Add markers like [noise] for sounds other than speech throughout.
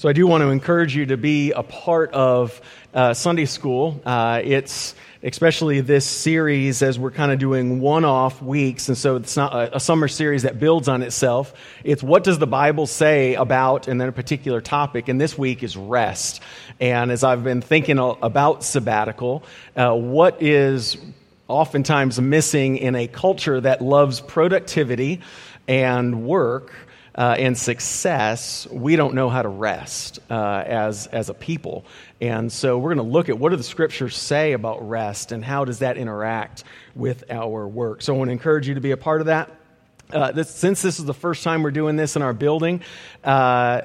So I do want to encourage you to be a part of uh, Sunday school. Uh, it's especially this series as we're kind of doing one-off weeks, and so it's not a, a, summer series that builds on itself. It's what does the Bible say about, and then a particular topic. And this week is rest. And as I've been thinking about sabbatical, uh, what is oftentimes missing in a culture that loves productivity and work? Uh, and success, we don't know how to rest uh, as, as a people. And so we're going to look at what do the scriptures say about rest and how does that interact with our work. So I want to encourage you to be a part of that. Uh, this, since this is the first time we're doing this in our building, uh,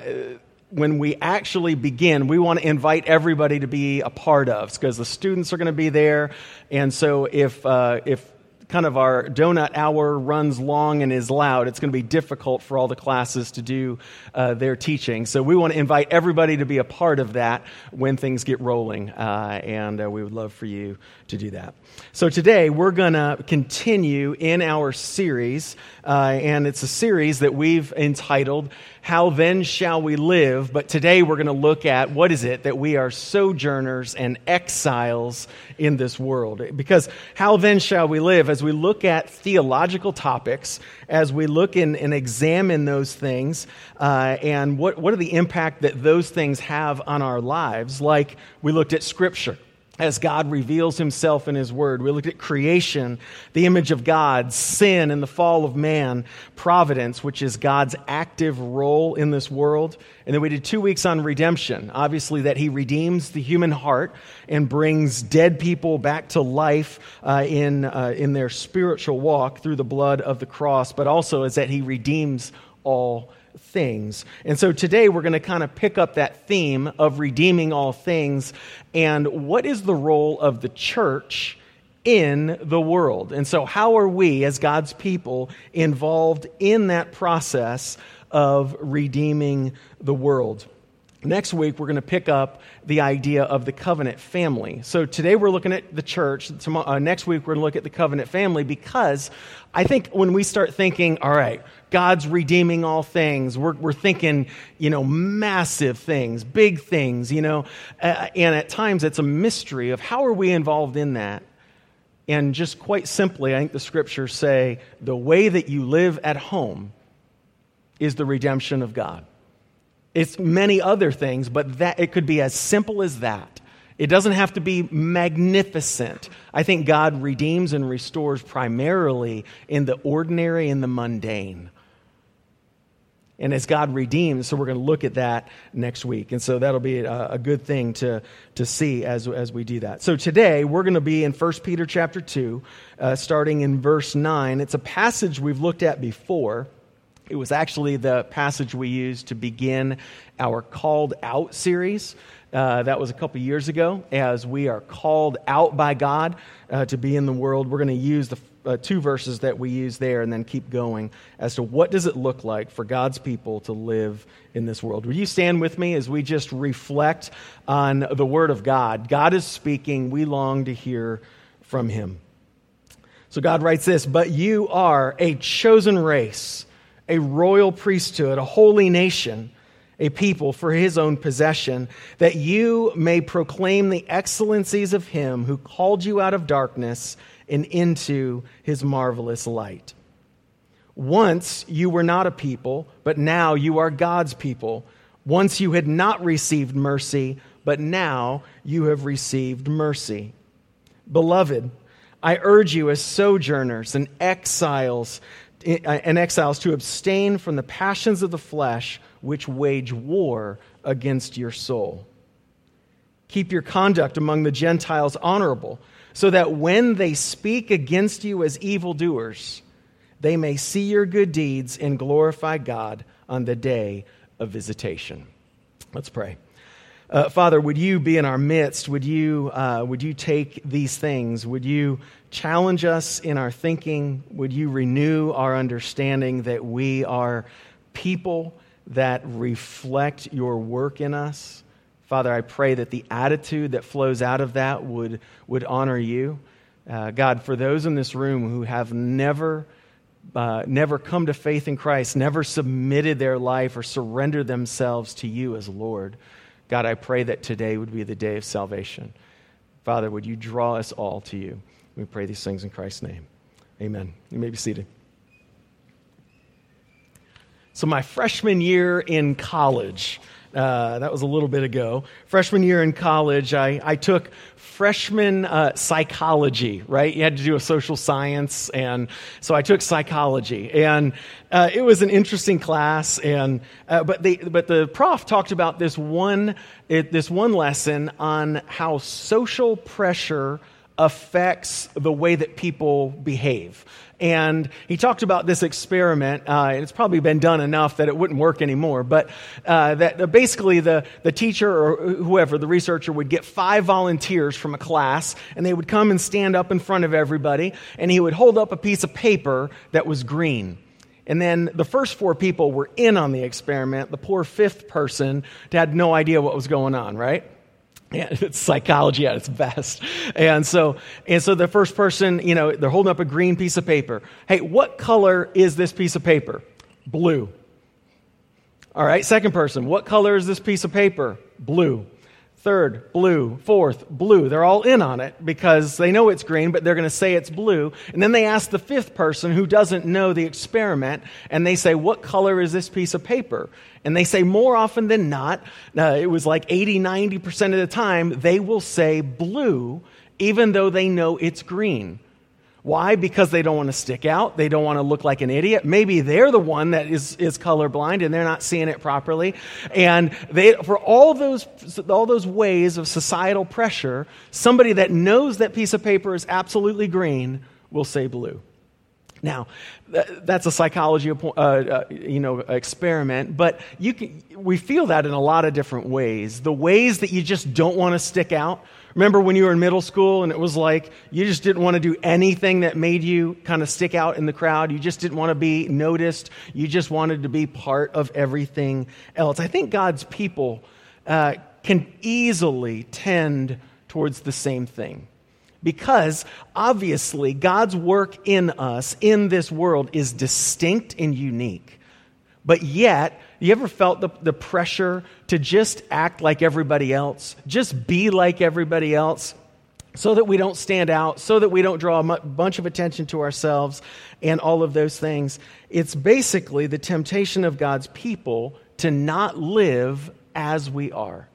when we actually begin, we want to invite everybody to be a part of it because the students are going to be there. And so if, uh, if kind of our donut hour runs long and is loud, it's going to be difficult for all the classes to do uh, their teaching. So we want to invite everybody to be a part of that when things get rolling, uh, and uh, we would love for you to do that. So today we're going to continue in our series, uh, and it's a series that we've entitled how then shall we live? But today we're going to look at what is it that we are sojourners and exiles in this world. Because how then shall we live? As we look at theological topics, as we look in, and examine those things, uh, and what, what are the impact that those things have on our lives, like we looked at Scripture as God reveals himself in his word. We looked at creation, the image of God, sin and the fall of man, providence, which is God's active role in this world. And then we did two weeks on redemption. Obviously, that he redeems the human heart and brings dead people back to life uh, in, uh, in their spiritual walk through the blood of the cross, but also is that he redeems all things. And so today we're going to kind of pick up that theme of redeeming all things and what is the role of the church in the world. And so, how are we as God's people involved in that process of redeeming the world? Next week, we're going to pick up the idea of the covenant family. So today we're looking at the church. Tomorrow, uh, next week, we're going to look at the covenant family because I think when we start thinking, all right, God's redeeming all things, we're, we're thinking, you know, massive things, big things, you know, uh, and at times it's a mystery of how are we involved in that. And just quite simply, I think the scriptures say the way that you live at home is the redemption of God. It's many other things, but that, it could be as simple as that. It doesn't have to be magnificent. I think God redeems and restores primarily in the ordinary and the mundane. And as God redeems, so we're going to look at that next week. And so that'll be a, a, good thing to, to see as, as we do that. So today we're going to be in 1 Peter chapter 2, uh, starting in verse 9. It's a passage we've looked at before. It was actually the passage we used to begin our Called Out series. Uh, that was a couple years ago. As we are called out by God uh, to be in the world, we're going to use the uh, two verses that we use there and then keep going as to what does it look like for God's people to live in this world. Would you stand with me as we just reflect on the Word of God? God is speaking. We long to hear from Him. So God writes this, but you are a chosen race a royal priesthood, a holy nation, a people for his own possession, that you may proclaim the excellencies of him who called you out of darkness and into his marvelous light. Once you were not a people, but now you are God's people. Once you had not received mercy, but now you have received mercy. Beloved, I urge you as sojourners and exiles eh, eh, and exiles to abstain from the passions of the flesh which wage war against your soul. Keep your conduct among the Gentiles honorable, so that when they speak against you as evildoers, they may see your good deeds and glorify God on the day of visitation. Let's pray. Uh, Father, would you be in our midst? Would you, uh, would you take these things? Would you challenge us in our thinking? Would you renew our understanding that we are people that reflect your work in us? Father, I pray that the attitude that flows out of that would, would honor you. Uh, God, for those in this room who have never uh, never come to faith in Christ, never submitted their life or surrendered themselves to you as Lord. God, I pray that today would be the day of salvation. Father, would you draw us all to you? We pray these things in Christ's name. Amen. You may be seated. So, my freshman year in college, uh, that was a little bit ago. Freshman year in college, I, I took freshman uh, psychology, right? You had to do a social science, and so I took psychology. And uh, it was an interesting class, and, uh, but, they, but the prof talked about this one, it, this one lesson on how social pressure affects the way that people behave. And he talked about this experiment, uh, and it's probably been done enough that it wouldn't work anymore, but uh, that basically the, the teacher or whoever, the researcher, would get five volunteers from a class, and they would come and stand up in front of everybody, and he would hold up a piece of paper that was green. And then the first four people were in on the experiment. The poor fifth person had no idea what was going on, right? Yeah, [laughs] it's psychology at its best. And so, and so the first person, you know, they're holding up a green piece of paper. Hey, what color is this piece of paper? Blue. All right, second person, what color is this piece of paper? Blue. Third, blue. Fourth, blue. They're all in on it because they know it's green, but they're going to say it's blue. And then they ask the fifth person who doesn't know the experiment, and they say, What color is this piece of paper? And they say more often than not, uh, it was like 80, 90% of the time, they will say blue, even though they know it's green. Why? Because they don't want to stick out. They don't want to look like an idiot. Maybe they're the one that is, is colorblind and they're not seeing it properly. And they, for all those, all those ways of societal pressure, somebody that knows that piece of paper is absolutely green will say blue. Now, that's a psychology uh, uh, you know, experiment, but you can, we feel that in a lot of different ways. The ways that you just don't want to stick out. Remember when you were in middle school and it was like you just didn't want to do anything that made you kind of stick out in the crowd? You just didn't want to be noticed. You just wanted to be part of everything else. I think God's people uh, can easily tend towards the same thing because obviously God's work in us, in this world, is distinct and unique. But yet, you ever felt the, the pressure to just act like everybody else, just be like everybody else, so that we don't stand out, so that we don't draw a bunch of attention to ourselves, and all of those things? It's basically the temptation of God's people to not live as we are.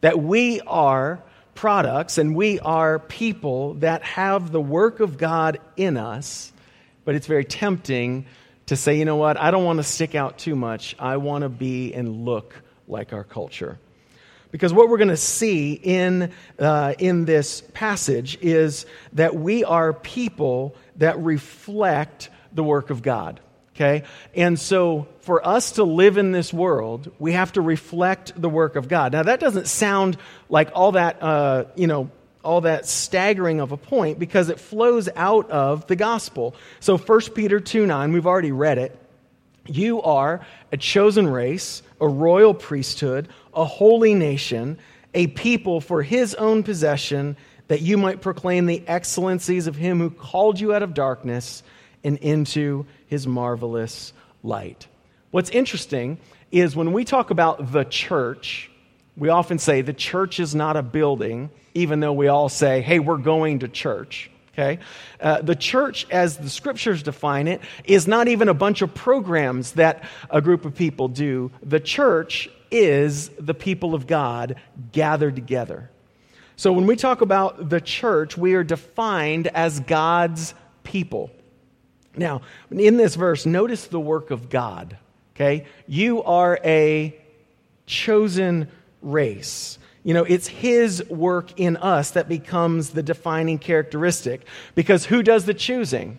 That we are products and we are people that have the work of God in us, but it's very tempting to say, you know what, I don't want to stick out too much. I want to be and look like our culture. Because what we're going to see in, uh, in this passage is that we are people that reflect the work of God. Okay? And so for us to live in this world, we have to reflect the work of God. Now, that doesn't sound like all that, uh, you know, all that staggering of a point because it flows out of the gospel. So 1 Peter 2 9, we've already read it. You are a chosen race, a royal priesthood, a holy nation, a people for his own possession, that you might proclaim the excellencies of him who called you out of darkness and into his marvelous light. What's interesting is when we talk about the church, we often say the church is not a building, even though we all say, hey, we're going to church. Okay? Uh, the church, as the scriptures define it, is not even a bunch of programs that a group of people do. The church is the people of God gathered together. So when we talk about the church, we are defined as God's people. Now, in this verse, notice the work of God. Okay? You are a chosen race. You know, it's His work in us that becomes the defining characteristic. Because who does the choosing?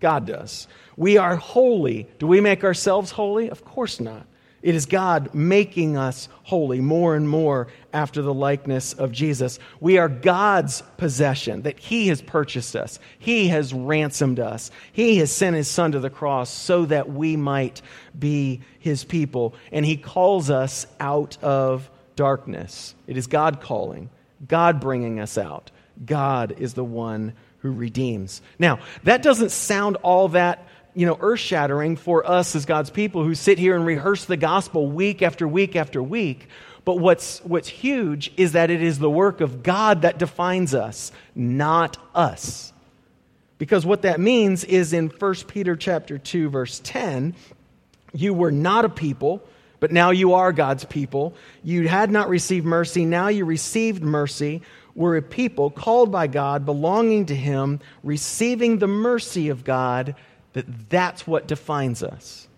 God does. We are holy. Do we make ourselves holy? Of course not. It is God making us holy more and more after the likeness of Jesus. We are God's possession, that He has purchased us. He has ransomed us. He has sent His Son to the cross so that we might be His people. And He calls us out of darkness. It is God calling, God bringing us out. God is the one who redeems. Now, that doesn't sound all that you know, earth shattering for us as God's people who sit here and rehearse the gospel week after week after week. But what's, what's huge is that it is the work of God that defines us, not us. Because what that means is in 1 Peter chapter 2 verse 10, you were not a people, but now you are God's people. You had not received mercy, now you received mercy. We're a people called by God, belonging to him, receiving the mercy of God, that that's what defines us.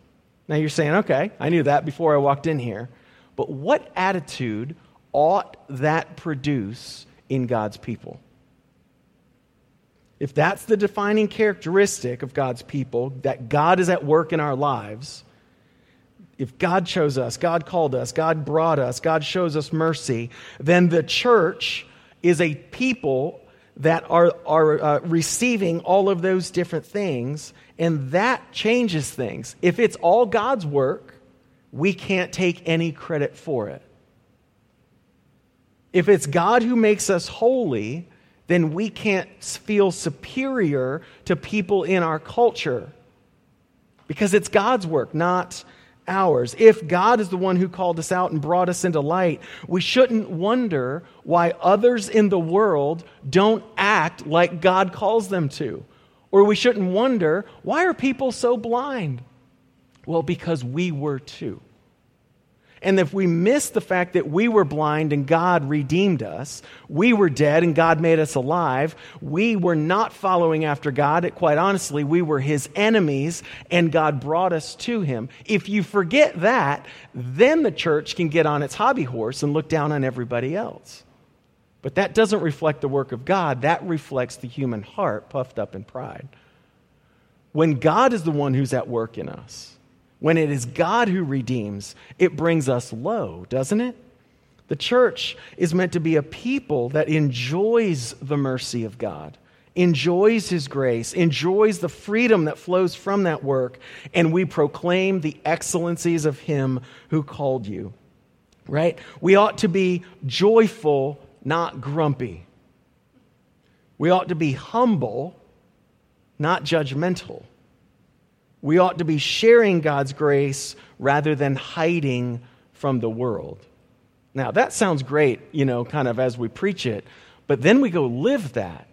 Now you're saying, "Okay, I knew that before I walked in here." But what attitude ought that produce in God's people? If that's the defining characteristic of God's people, that God is at work in our lives, if God chose us, God called us, God brought us, God shows us mercy, then the church is a people that are, are uh, receiving all of those different things, and that changes things. If it's all God's work, we can't take any credit for it. If it's God who makes us holy, then we can't feel superior to people in our culture because it's God's work, not ours. If God is the one who called us out and brought us into light, we shouldn't wonder why others in the world don't act like God calls them to. Or we shouldn't wonder why are people so blind? Well, because we were too. And if we miss the fact that we were blind and God redeemed us, we were dead and God made us alive, we were not following after God. Quite honestly, we were his enemies and God brought us to him. If you forget that, then the church can get on its hobby horse and look down on everybody else. But that doesn't reflect the work of God, that reflects the human heart puffed up in pride. When God is the one who's at work in us, when it is God who redeems, it brings us low, doesn't it? The church is meant to be a people that enjoys the mercy of God, enjoys His grace, enjoys the freedom that flows from that work, and we proclaim the excellencies of Him who called you. Right? We ought to be joyful, not grumpy. We ought to be humble, not judgmental. We ought to be sharing God's grace rather than hiding from the world. Now, that sounds great, you know, kind of as we preach it, but then we go live that.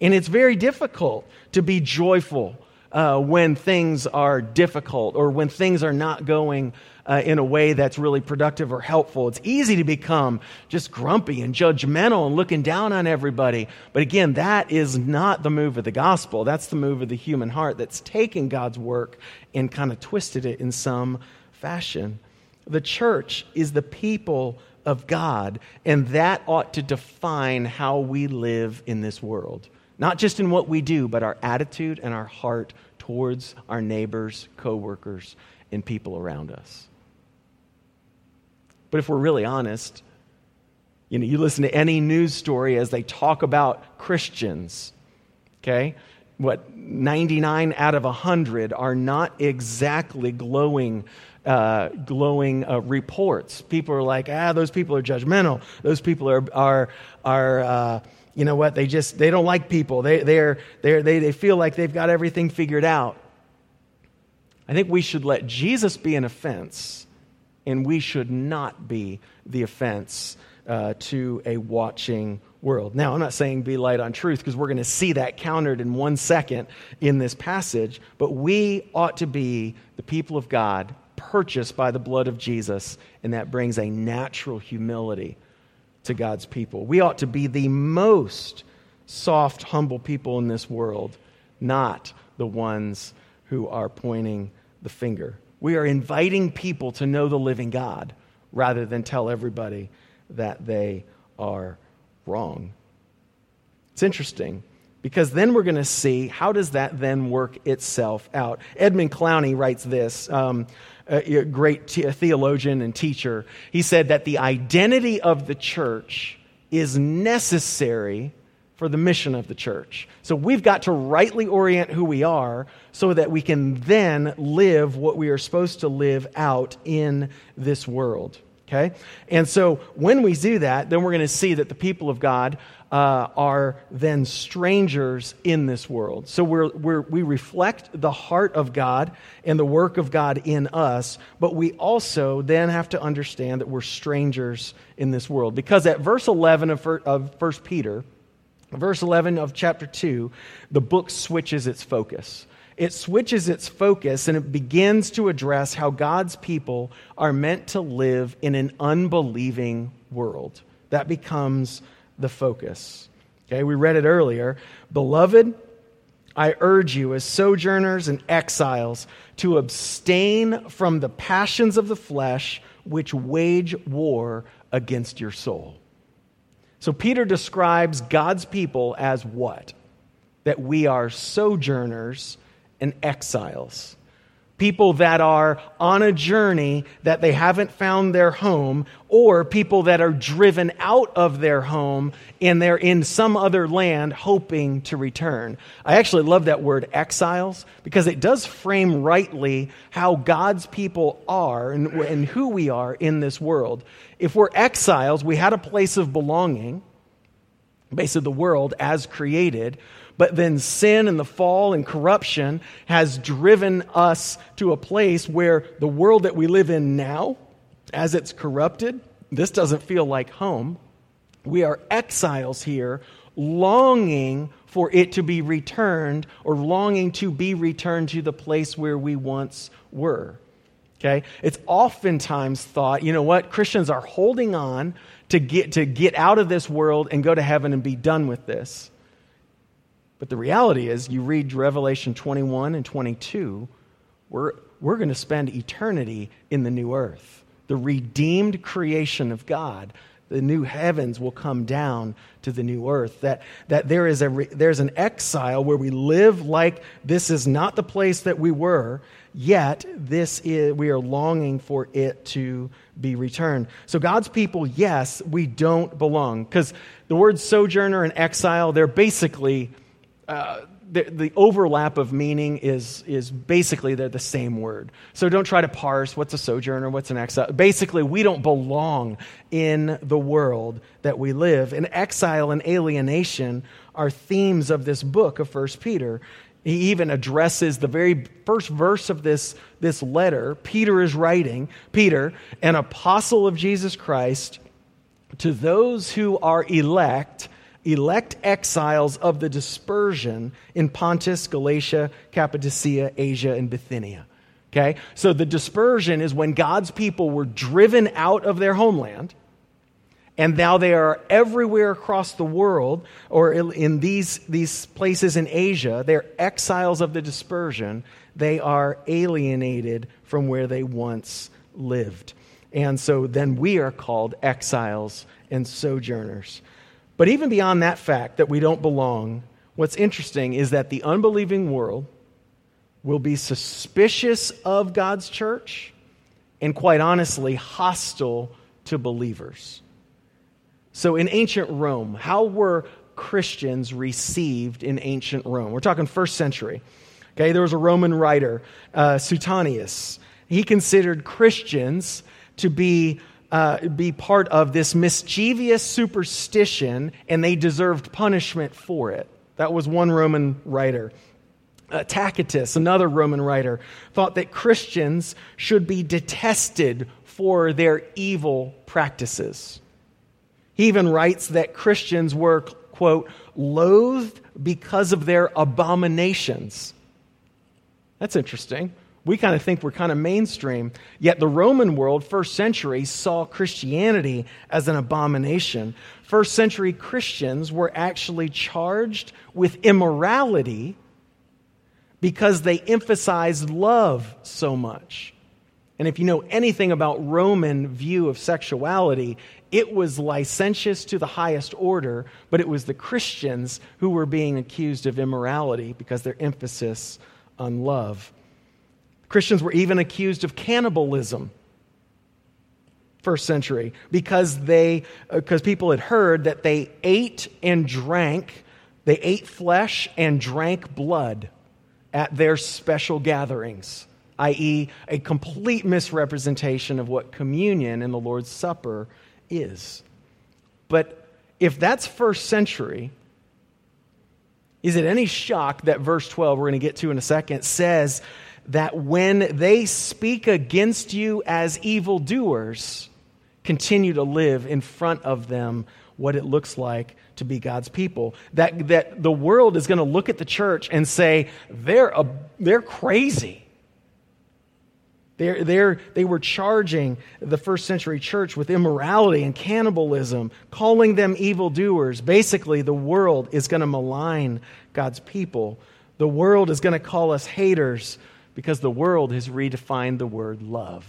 And it's very difficult to be joyful uh, when things are difficult or when things are not going uh, in a way that's really productive or helpful. It's easy to become just grumpy and judgmental and looking down on everybody. But again, that is not the move of the gospel. That's the move of the human heart that's taken God's work and kind of twisted it in some fashion. The church is the people of God, and that ought to define how we live in this world. Not just in what we do, but our attitude and our heart towards our neighbors, coworkers, and people around us. But if we're really honest, you know, you listen to any news story as they talk about Christians, okay? What 99 out of 100 are not exactly glowing uh, glowing uh, reports. People are like, ah, those people are judgmental. Those people are are are uh, you know what? They just they don't like people. They they're, they're they they feel like they've got everything figured out. I think we should let Jesus be an offense and we should not be the offense uh, to a watching world. Now, I'm not saying be light on truth because we're going to see that countered in one second in this passage, but we ought to be the people of God purchased by the blood of Jesus, and that brings a natural humility to God's people. We ought to be the most soft, humble people in this world, not the ones who are pointing the finger. We are inviting people to know the living God rather than tell everybody that they are wrong. It's interesting because then we're going to see how does that then work itself out. Edmund Clowney writes this, um, a great theologian and teacher. He said that the identity of the church is necessary for the mission of the church. So we've got to rightly orient who we are so that we can then live what we are supposed to live out in this world. Okay? And so when we do that, then we're going to see that the people of God uh, are then strangers in this world. So we're, we're, we reflect the heart of God and the work of God in us, but we also then have to understand that we're strangers in this world. Because at verse 11 of, of 1 Peter, verse 11 of chapter 2, the book switches its focus it switches its focus and it begins to address how God's people are meant to live in an unbelieving world. That becomes the focus. Okay, we read it earlier. Beloved, I urge you, as sojourners and exiles, to abstain from the passions of the flesh which wage war against your soul. So, Peter describes God's people as what? That we are sojourners and exiles. People that are on a journey that they haven't found their home, or people that are driven out of their home and they're in some other land hoping to return. I actually love that word exiles because it does frame rightly how God's people are and, and who we are in this world. If we're exiles, we had a place of belonging, Base of the world as created, but then sin and the fall and corruption has driven us to a place where the world that we live in now, as it's corrupted, this doesn't feel like home. We are exiles here, longing for it to be returned or longing to be returned to the place where we once were. Okay? It's oftentimes thought, you know what, Christians are holding on to get, to get out of this world and go to heaven and be done with this. But the reality is, you read Revelation 21 and 22, we're, we're going to spend eternity in the new earth. The redeemed creation of God, the new heavens will come down to the new earth. That, that there is a, there's an exile where we live like this is not the place that we were, yet this is, we are longing for it to be returned. So God's people, yes, we don't belong. Because the words sojourner and exile, they're basically uh, the, the, overlap of meaning is, is basically they're the same word. So don't try to parse what's a sojourner, what's an exile. Basically, we don't belong in the world that we live. And exile and alienation are themes of this book of First Peter. He even addresses the very first verse of this, this letter. Peter is writing, Peter, an apostle of Jesus Christ, to those who are elect elect exiles of the dispersion in Pontus, Galatia, Cappadocia, Asia, and Bithynia. Okay? So the dispersion is when God's people were driven out of their homeland, and now they are everywhere across the world, or in these, these places in Asia. They're exiles of the dispersion. They are alienated from where they once lived. And so then we are called exiles and sojourners. But even beyond that fact that we don't belong, what's interesting is that the unbelieving world will be suspicious of God's church and, quite honestly, hostile to believers. So, in ancient Rome, how were Christians received in ancient Rome? We're talking first century. Okay, there was a Roman writer, uh, Suetonius. He considered Christians to be uh, be part of this mischievous superstition and they deserved punishment for it. That was one Roman writer. Uh, Tacitus, another Roman writer, thought that Christians should be detested for their evil practices. He even writes that Christians were, quote, loathed because of their abominations. That's interesting we kind of think we're kind of mainstream. Yet the Roman world, first century, saw Christianity as an abomination. First century Christians were actually charged with immorality because they emphasized love so much. And if you know anything about Roman view of sexuality, it was licentious to the highest order, but it was the Christians who were being accused of immorality because their emphasis on love. Christians were even accused of cannibalism first century because they because uh, people had heard that they ate and drank they ate flesh and drank blood at their special gatherings i.e., a complete misrepresentation of what communion and the Lord's Supper is. But if that's first century, is it any shock that verse 12, we're going to get to in a second, says that when they speak against you as evildoers, continue to live in front of them what it looks like to be God's people. That, that the world is going to look at the church and say, they're, a, they're crazy. They're, they're, they were charging the first century church with immorality and cannibalism, calling them evildoers. Basically, the world is going to malign God's people. The world is going to call us haters because the world has redefined the word love.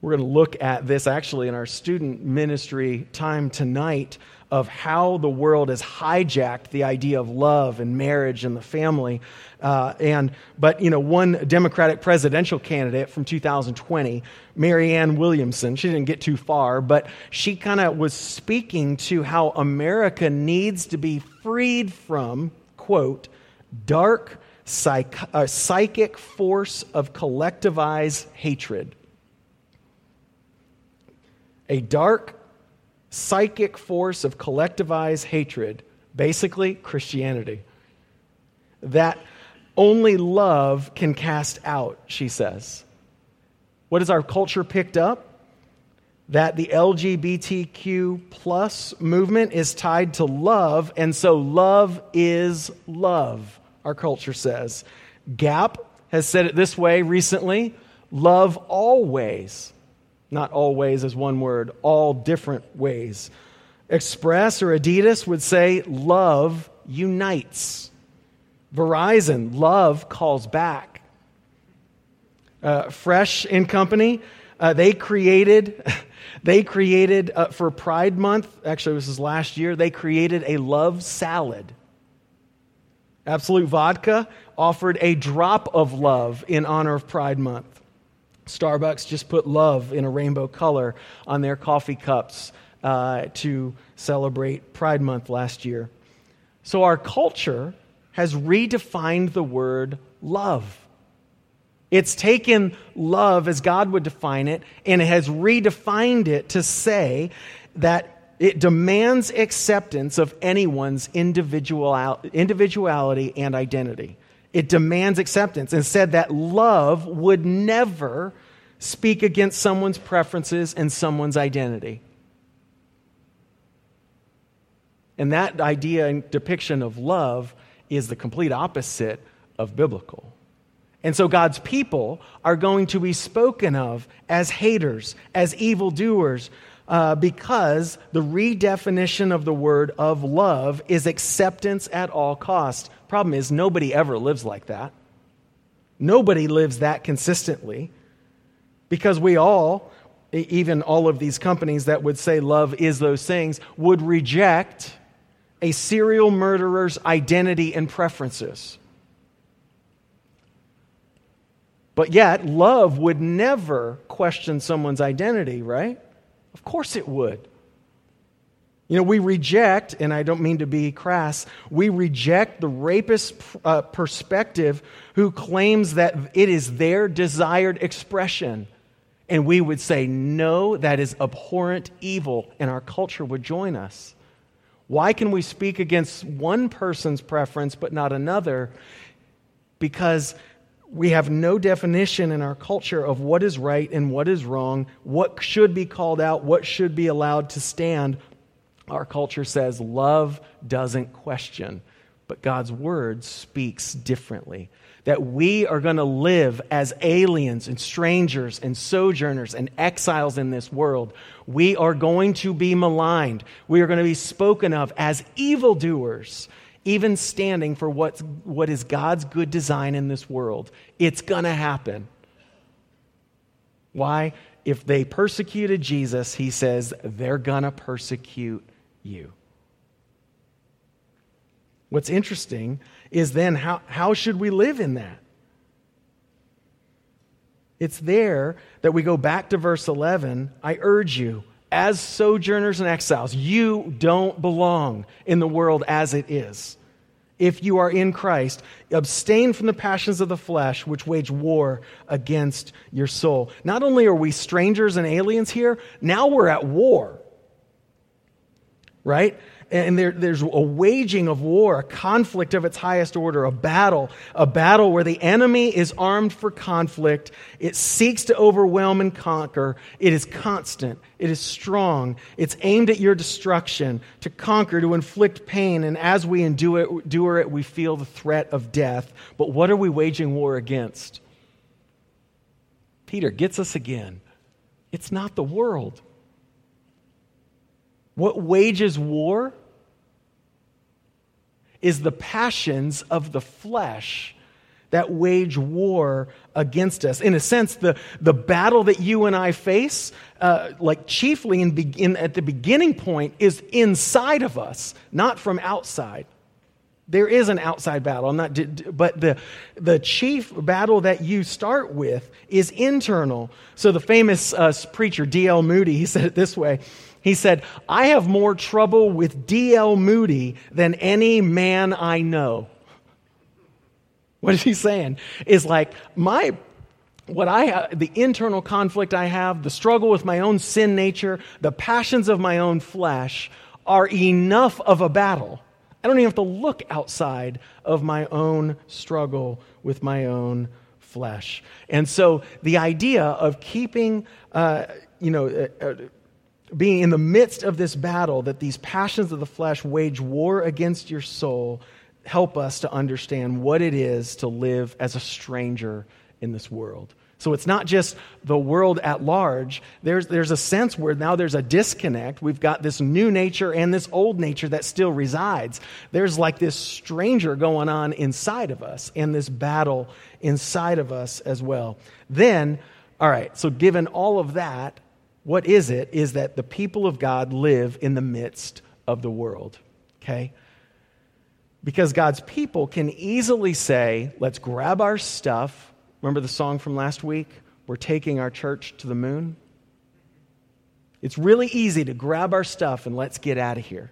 We're going to look at this actually in our student ministry time tonight of how the world has hijacked the idea of love and marriage and the family. Uh, and but you know, one Democratic presidential candidate from 2020, Marianne Williamson, she didn't get too far, but she kind of was speaking to how America needs to be freed from quote dark psych- uh, psychic force of collectivized hatred a dark psychic force of collectivized hatred, basically Christianity, that only love can cast out, she says. What has our culture picked up? That the LGBTQ plus movement is tied to love, and so love is love, our culture says. Gap has said it this way recently love always. Not always as one word, all different ways. Express or Adidas would say, love unites. Verizon, love calls back. Uh, Fresh and Company, uh, they created, [laughs] they created uh, for Pride Month, actually, this is last year, they created a love salad. Absolut Vodka offered a drop of love in honor of Pride Month. Starbucks just put love in a rainbow color on their coffee cups uh, to celebrate Pride Month last year. So our culture has redefined the word love. It's taken love as God would define it and it has redefined it to say that it demands acceptance of anyone's individual, individuality and identity. It demands acceptance and said that love would never speak against someone's preferences and someone's identity. And that idea and depiction of love is the complete opposite of biblical. And so God's people are going to be spoken of as haters, as evildoers, uh, because the redefinition of the word of love is acceptance at all cost. Problem is, nobody ever lives like that. Nobody lives that consistently because we all, even all of these companies that would say love is those things, would reject a serial murderer's identity and preferences. But yet, love would never question someone's identity, right? Of course it would. You know, we reject, and I don't mean to be crass, we reject the rapist uh, perspective who claims that it is their desired expression. And we would say, no, that is abhorrent evil, and our culture would join us. Why can we speak against one person's preference but not another? Because we have no definition in our culture of what is right and what is wrong, what should be called out, what should be allowed to stand our culture says love doesn't question, but God's word speaks differently. That we are going to live as aliens and strangers and sojourners and exiles in this world. We are going to be maligned. We are going to be spoken of as evildoers, even standing for what's, what is God's good design in this world. It's going to happen. Why? If they persecuted Jesus, he says they're going to persecute you. What's interesting is then how, how should we live in that? It's there that we go back to verse 11. I urge you, as sojourners and exiles, you don't belong in the world as it is. if you are in Christ. Abstain from the passions of the flesh, which wage war against your soul. Not only are we strangers and aliens here, now we're at war. Right? And there, there's a waging of war, a conflict of its highest order, a battle, a battle where the enemy is armed for conflict. It seeks to overwhelm and conquer. It is constant. It is strong. It's aimed at your destruction, to conquer, to inflict pain. And as we endure it, endure it, we feel the threat of death. But what are we waging war against? Peter gets us again. It's not the world. What wages war is the passions of the flesh that wage war against us. In a sense, the, the battle that you and I face, uh, like chiefly in, in, at the beginning point, is inside of us, not from outside. There is an outside battle, I'm not, but the, the chief battle that you start with is internal. So the famous uh, preacher D.L. Moody, he said it this way he said, I have more trouble with D.L. Moody than any man I know. What is he saying? Is like, my what I the internal conflict I have, the struggle with my own sin nature, the passions of my own flesh are enough of a battle. I don't even have to look outside of my own struggle with my own flesh. And so the idea of keeping, uh, you know, uh, uh, being in the midst of this battle, that these passions of the flesh wage war against your soul, help us to understand what it is to live as a stranger in this world. So it's not just the world at large. There's, there's a sense where now there's a disconnect. We've got this new nature and this old nature that still resides. There's like this stranger going on inside of us and this battle inside of us as well. Then, all right, so given all of that, what is it? Is that the people of God live in the midst of the world. Okay? Because God's people can easily say, let's grab our stuff. Remember the song from last week? We're taking our church to the moon. It's really easy to grab our stuff and let's get out of here.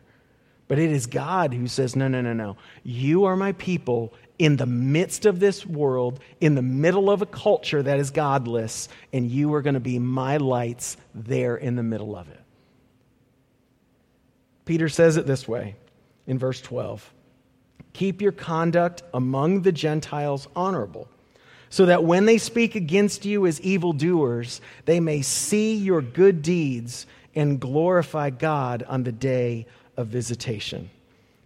But it is God who says, no, no, no, no. You are my people in the midst of this world, in the middle of a culture that is godless, and you are going to be my lights there in the middle of it. Peter says it this way in verse 12 Keep your conduct among the Gentiles honorable, so that when they speak against you as evildoers, they may see your good deeds and glorify God on the day of visitation.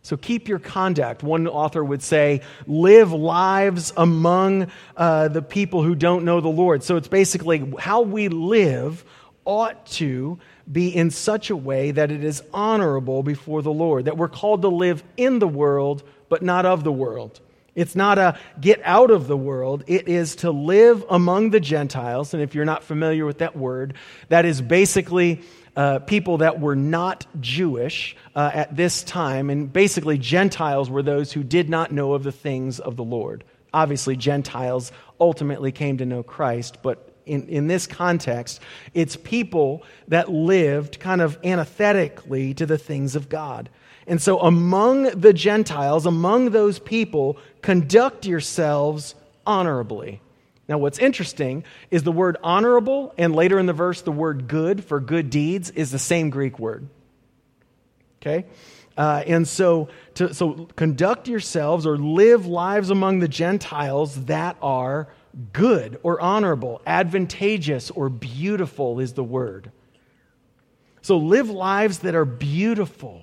So keep your conduct. One author would say, live lives among uh, the people who don't know the Lord. So it's basically how we live ought to be in such a way that it is honorable before the Lord, that we're called to live in the world, but not of the world. It's not a get out of the world. It is to live among the Gentiles. And if you're not familiar with that word, that is basically uh, people that were not Jewish uh, at this time. And basically, Gentiles were those who did not know of the things of the Lord. Obviously, Gentiles ultimately came to know Christ, but in, in this context, it's people that lived kind of antithetically to the things of God. And so, among the Gentiles, among those people, conduct yourselves honorably. Now, what's interesting is the word honorable, and later in the verse, the word good for good deeds is the same Greek word. Okay? Uh, and so, to, so conduct yourselves or live lives among the Gentiles that are good or honorable, advantageous or beautiful is the word. So live lives that are beautiful.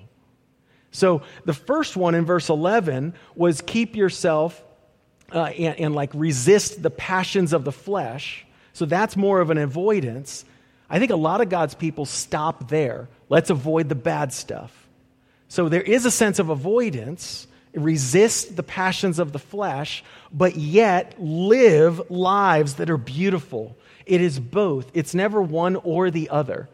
So the first one in verse 11 was keep yourself uh, and, and like resist the passions of the flesh. So that's more of an avoidance. I think a lot of God's people stop there. Let's avoid the bad stuff. So there is a sense of avoidance, resist the passions of the flesh, but yet live lives that are beautiful. It is both, it's never one or the other.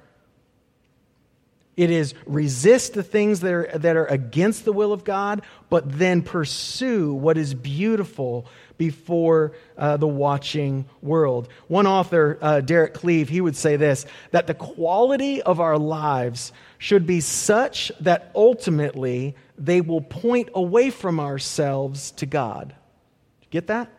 It is resist the things that are, that are against the will of God, but then pursue what is beautiful before uh, the watching world. One author, uh, Derek Cleave, he would say this that the quality of our lives should be such that ultimately they will point away from ourselves to God. Get that?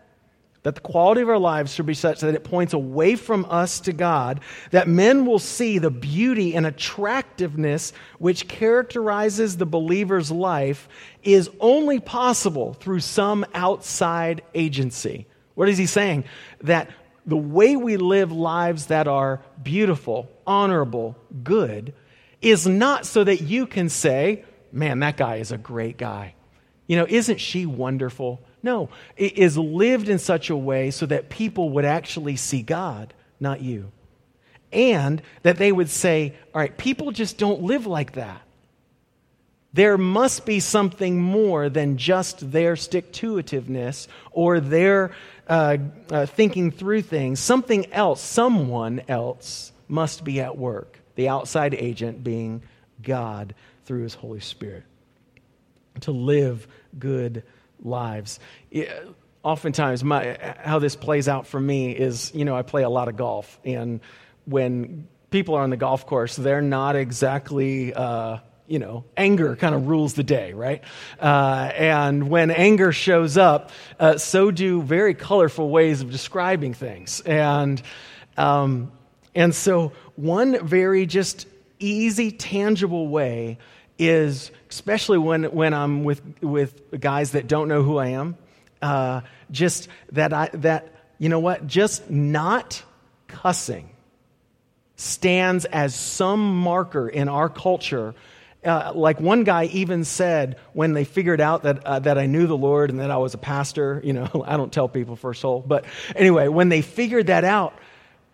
That the quality of our lives should be such that it points away from us to God, that men will see the beauty and attractiveness which characterizes the believer's life is only possible through some outside agency. What is he saying? That the way we live lives that are beautiful, honorable, good, is not so that you can say, man, that guy is a great guy. You know, isn't she wonderful? No, it is lived in such a way so that people would actually see God, not you. And that they would say, all right, people just don't live like that. There must be something more than just their stick to itiveness or their uh, uh, thinking through things. Something else, someone else must be at work. The outside agent being God through his Holy Spirit to live good lives. oftentimes, my, how this plays out for me is, you know, I play a lot of golf, and when people are on the golf course, they're not exactly. Uh, you know, anger kind of rules the day, right? Uh, and when anger shows up, uh, so do very colorful ways of describing things. And, um, and so, one very just easy, tangible way is, especially when, when I'm with, with guys that don't know who I am, uh, just that, I, that, you know what, just not cussing stands as some marker in our culture. Uh, like one guy even said when they figured out that, uh, that I knew the Lord and that I was a pastor, you know, [laughs] I don't tell people for soul, but anyway, when they figured that out,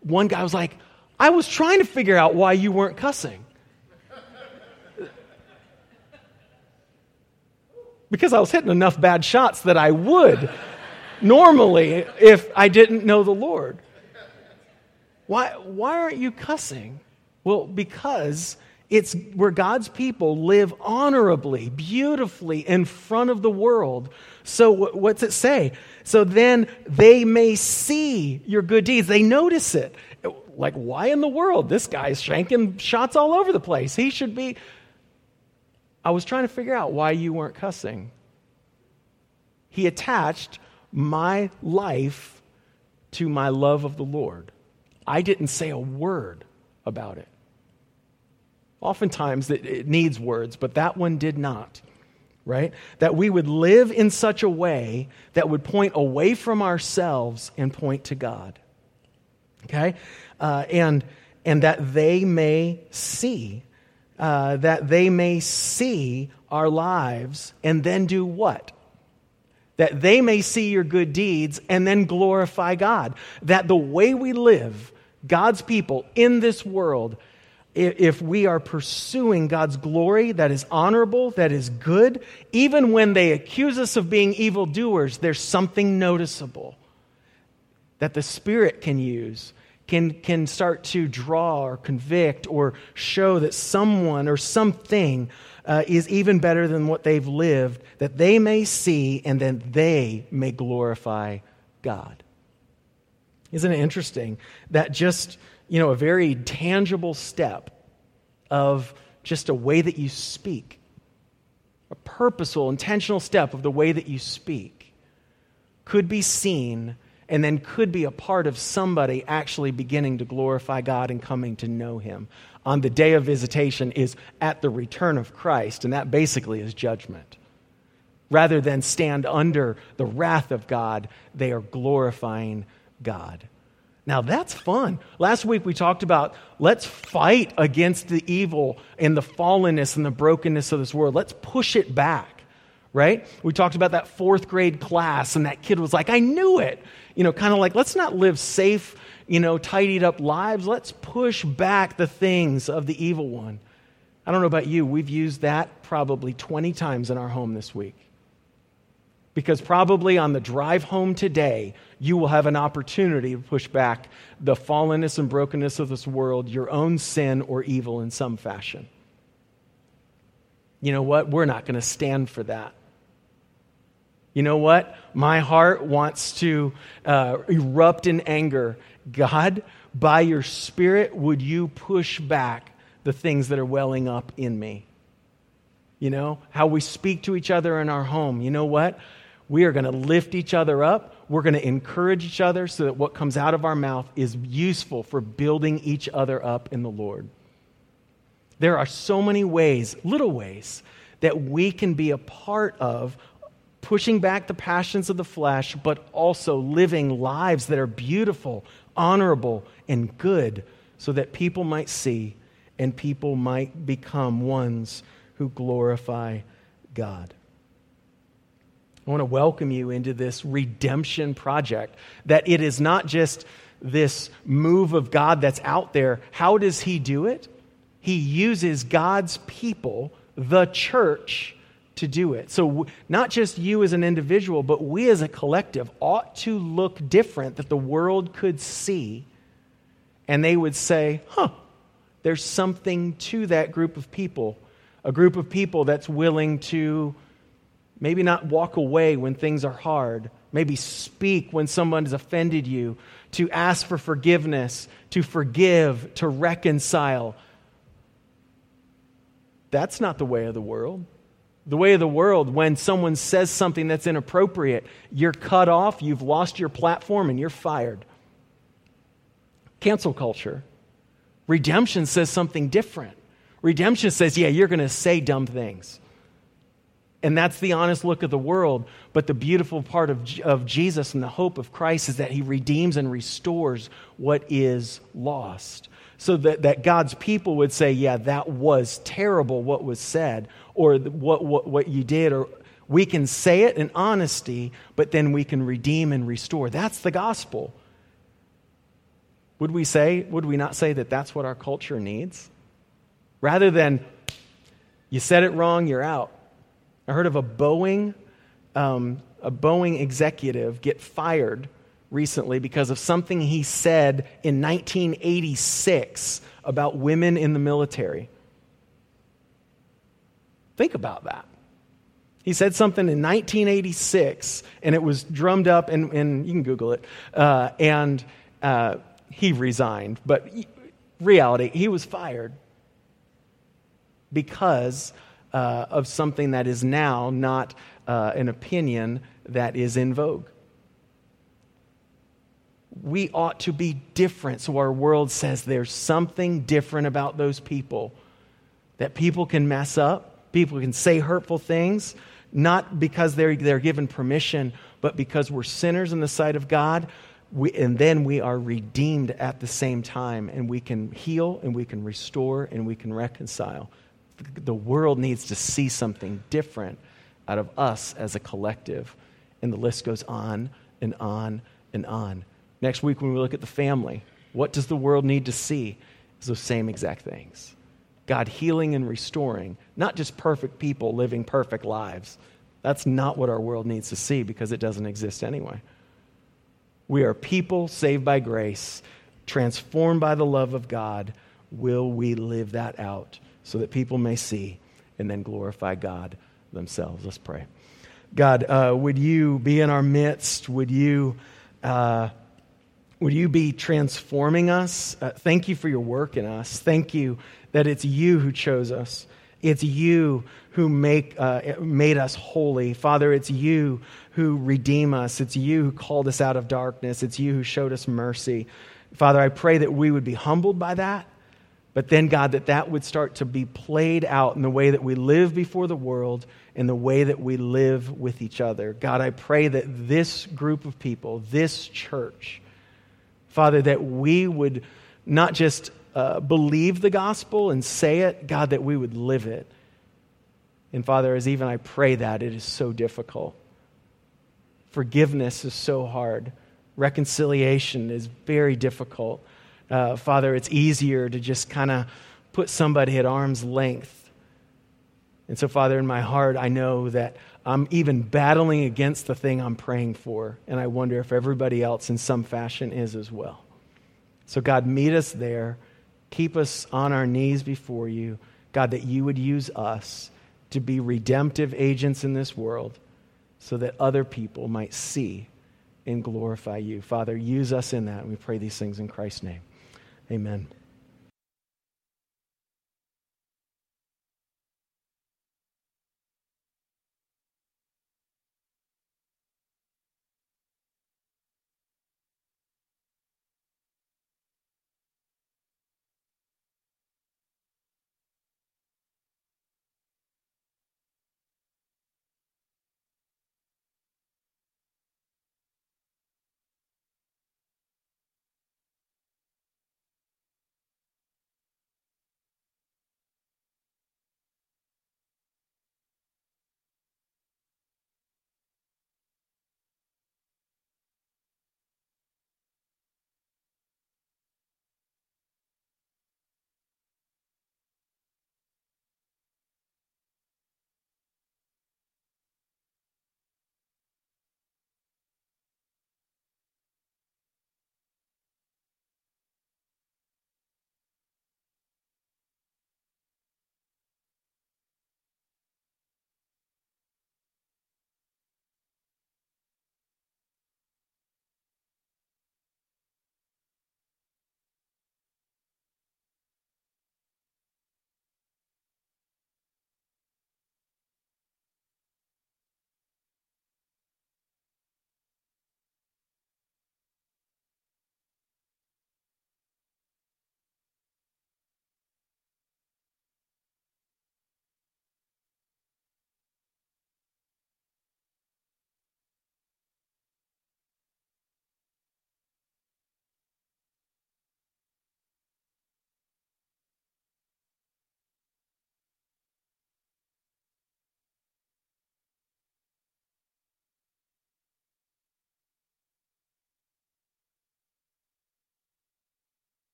one guy was like, I was trying to figure out why you weren't cussing. Because I was hitting enough bad shots that I would [laughs] normally if I didn't know the Lord. Why, why aren't you cussing? Well, because it's where God's people live honorably, beautifully in front of the world. So, what's it say? So then they may see your good deeds. They notice it. Like, why in the world? This guy's shanking shots all over the place. He should be. I was trying to figure out why you weren't cussing. He attached my life to my love of the Lord. I didn't say a word about it. Oftentimes it needs words, but that one did not, right? That we would live in such a way that would point away from ourselves and point to God. Okay? Uh, and, and that they may see uh, that they may see our lives and then do what? That they may see your good deeds and then glorify God. That the way we live, God's people in this world, if we are pursuing God's glory that is honorable, that is good, even when they accuse us of being evildoers, there's something noticeable that the Spirit can use can, can start to draw or convict or show that someone or something uh, is even better than what they've lived, that they may see and then they may glorify God. Isn't it interesting that just, you know, a very tangible step of just a way that you speak, a purposeful, intentional step of the way that you speak, could be seen and then could be a part of somebody actually beginning to glorify God and coming to know Him on the day of visitation is at the return of Christ, and that basically is judgment. Rather than stand under the wrath of God, they are glorifying God. Now that's fun. Last week we talked about let's fight against the evil and the fallenness and the brokenness of this world. Let's push it back right? We talked about that fourth grade class, and that kid was like, I knew it. You know, kind of like, let's not live safe, you know, tidied up lives. Let's push back the things of the evil one. I don't know about you, we've used that probably 20 times in our home this week. Because probably on the drive home today, you will have an opportunity to push back the fallenness and brokenness of this world, your own sin or evil in some fashion. You know what? We're not going to stand for that. You know what? My heart wants to uh, erupt in anger. God, by your Spirit, would you push back the things that are welling up in me? You know, how we speak to each other in our home. You know what? We are going to lift each other up. We're going to encourage each other so that what comes out of our mouth is useful for building each other up in the Lord. There are so many ways, little ways, that we can be a part of pushing back the passions of the flesh, but also living lives that are beautiful, honorable, and good so that people might see and people might become ones who glorify God. I want to welcome you into this redemption project. That it is not just this move of God that's out there. How does He do it? He uses God's people, the church, to do it. So, not just you as an individual, but we as a collective ought to look different that the world could see and they would say, huh, there's something to that group of people. A group of people that's willing to maybe not walk away when things are hard, maybe speak when someone has offended you, to ask for forgiveness, to forgive, to reconcile. That's not the way of the world. The way of the world, when someone says something that's inappropriate, you're cut off, you've lost your platform, and you're fired. Cancel culture. Redemption says something different. Redemption says, yeah, you're going to say dumb things. And that's the honest look of the world. But the beautiful part of, of Jesus and the hope of Christ is that he redeems and restores what is lost. So that, that God's people would say, yeah, that was terrible what was said, or what, what, what you did, or we can say it in honesty, but then we can redeem and restore. That's the gospel. Would we say, would we not say that that's what our culture needs? Rather than, you said it wrong, you're out. I heard of a Boeing, um, a Boeing executive get fired recently because of something he said in 1986 about women in the military. Think about that. He said something in 1986, and it was drummed up, and, and you can Google it. Uh, and uh, he resigned, but reality, he was fired because uh, of something that is now not uh, an opinion that is in vogue. We ought to be different. So our world says there's something different about those people. That people can mess up, people can say hurtful things, not because they're, they're given permission, but because we're sinners in the sight of God. We, and then we are redeemed at the same time, and we can heal, and we can restore, and we can reconcile the world needs to see something different out of us as a collective. And the list goes on and on and on. Next week, when we look at the family, what does the world need to see? It's those same exact things God healing and restoring, not just perfect people living perfect lives. That's not what our world needs to see because it doesn't exist anyway. We are people saved by grace, transformed by the love of God. Will we live that out? so that people may see and then glorify God themselves. Let's pray. God, uh, would you be in our midst? Would you, uh, would you be transforming us? Uh, thank you for your work in us. Thank you that it's you who chose us. It's you who make, uh, made us holy. Father, it's you who redeem us. It's you who called us out of darkness. It's you who showed us mercy. Father, I pray that we would be humbled by that but then, God, that that would start to be played out in the way that we live before the world, in the way that we live with each other. God, I pray that this group of people, this church, Father, that we would not just uh, believe the gospel and say it, God, that we would live it. And Father, as even I pray that, it is so difficult. Forgiveness is so hard. Reconciliation is very difficult. Uh, Father, it's easier to just kind of put somebody at arm's length. And so, Father, in my heart, I know that I'm even battling against the thing I'm praying for. And I wonder if everybody else in some fashion is as well. So, God, meet us there. Keep us on our knees before you. God, that you would use us to be redemptive agents in this world so that other people might see and glorify you. Father, use us in that. We pray these things in Christ's name. Amen.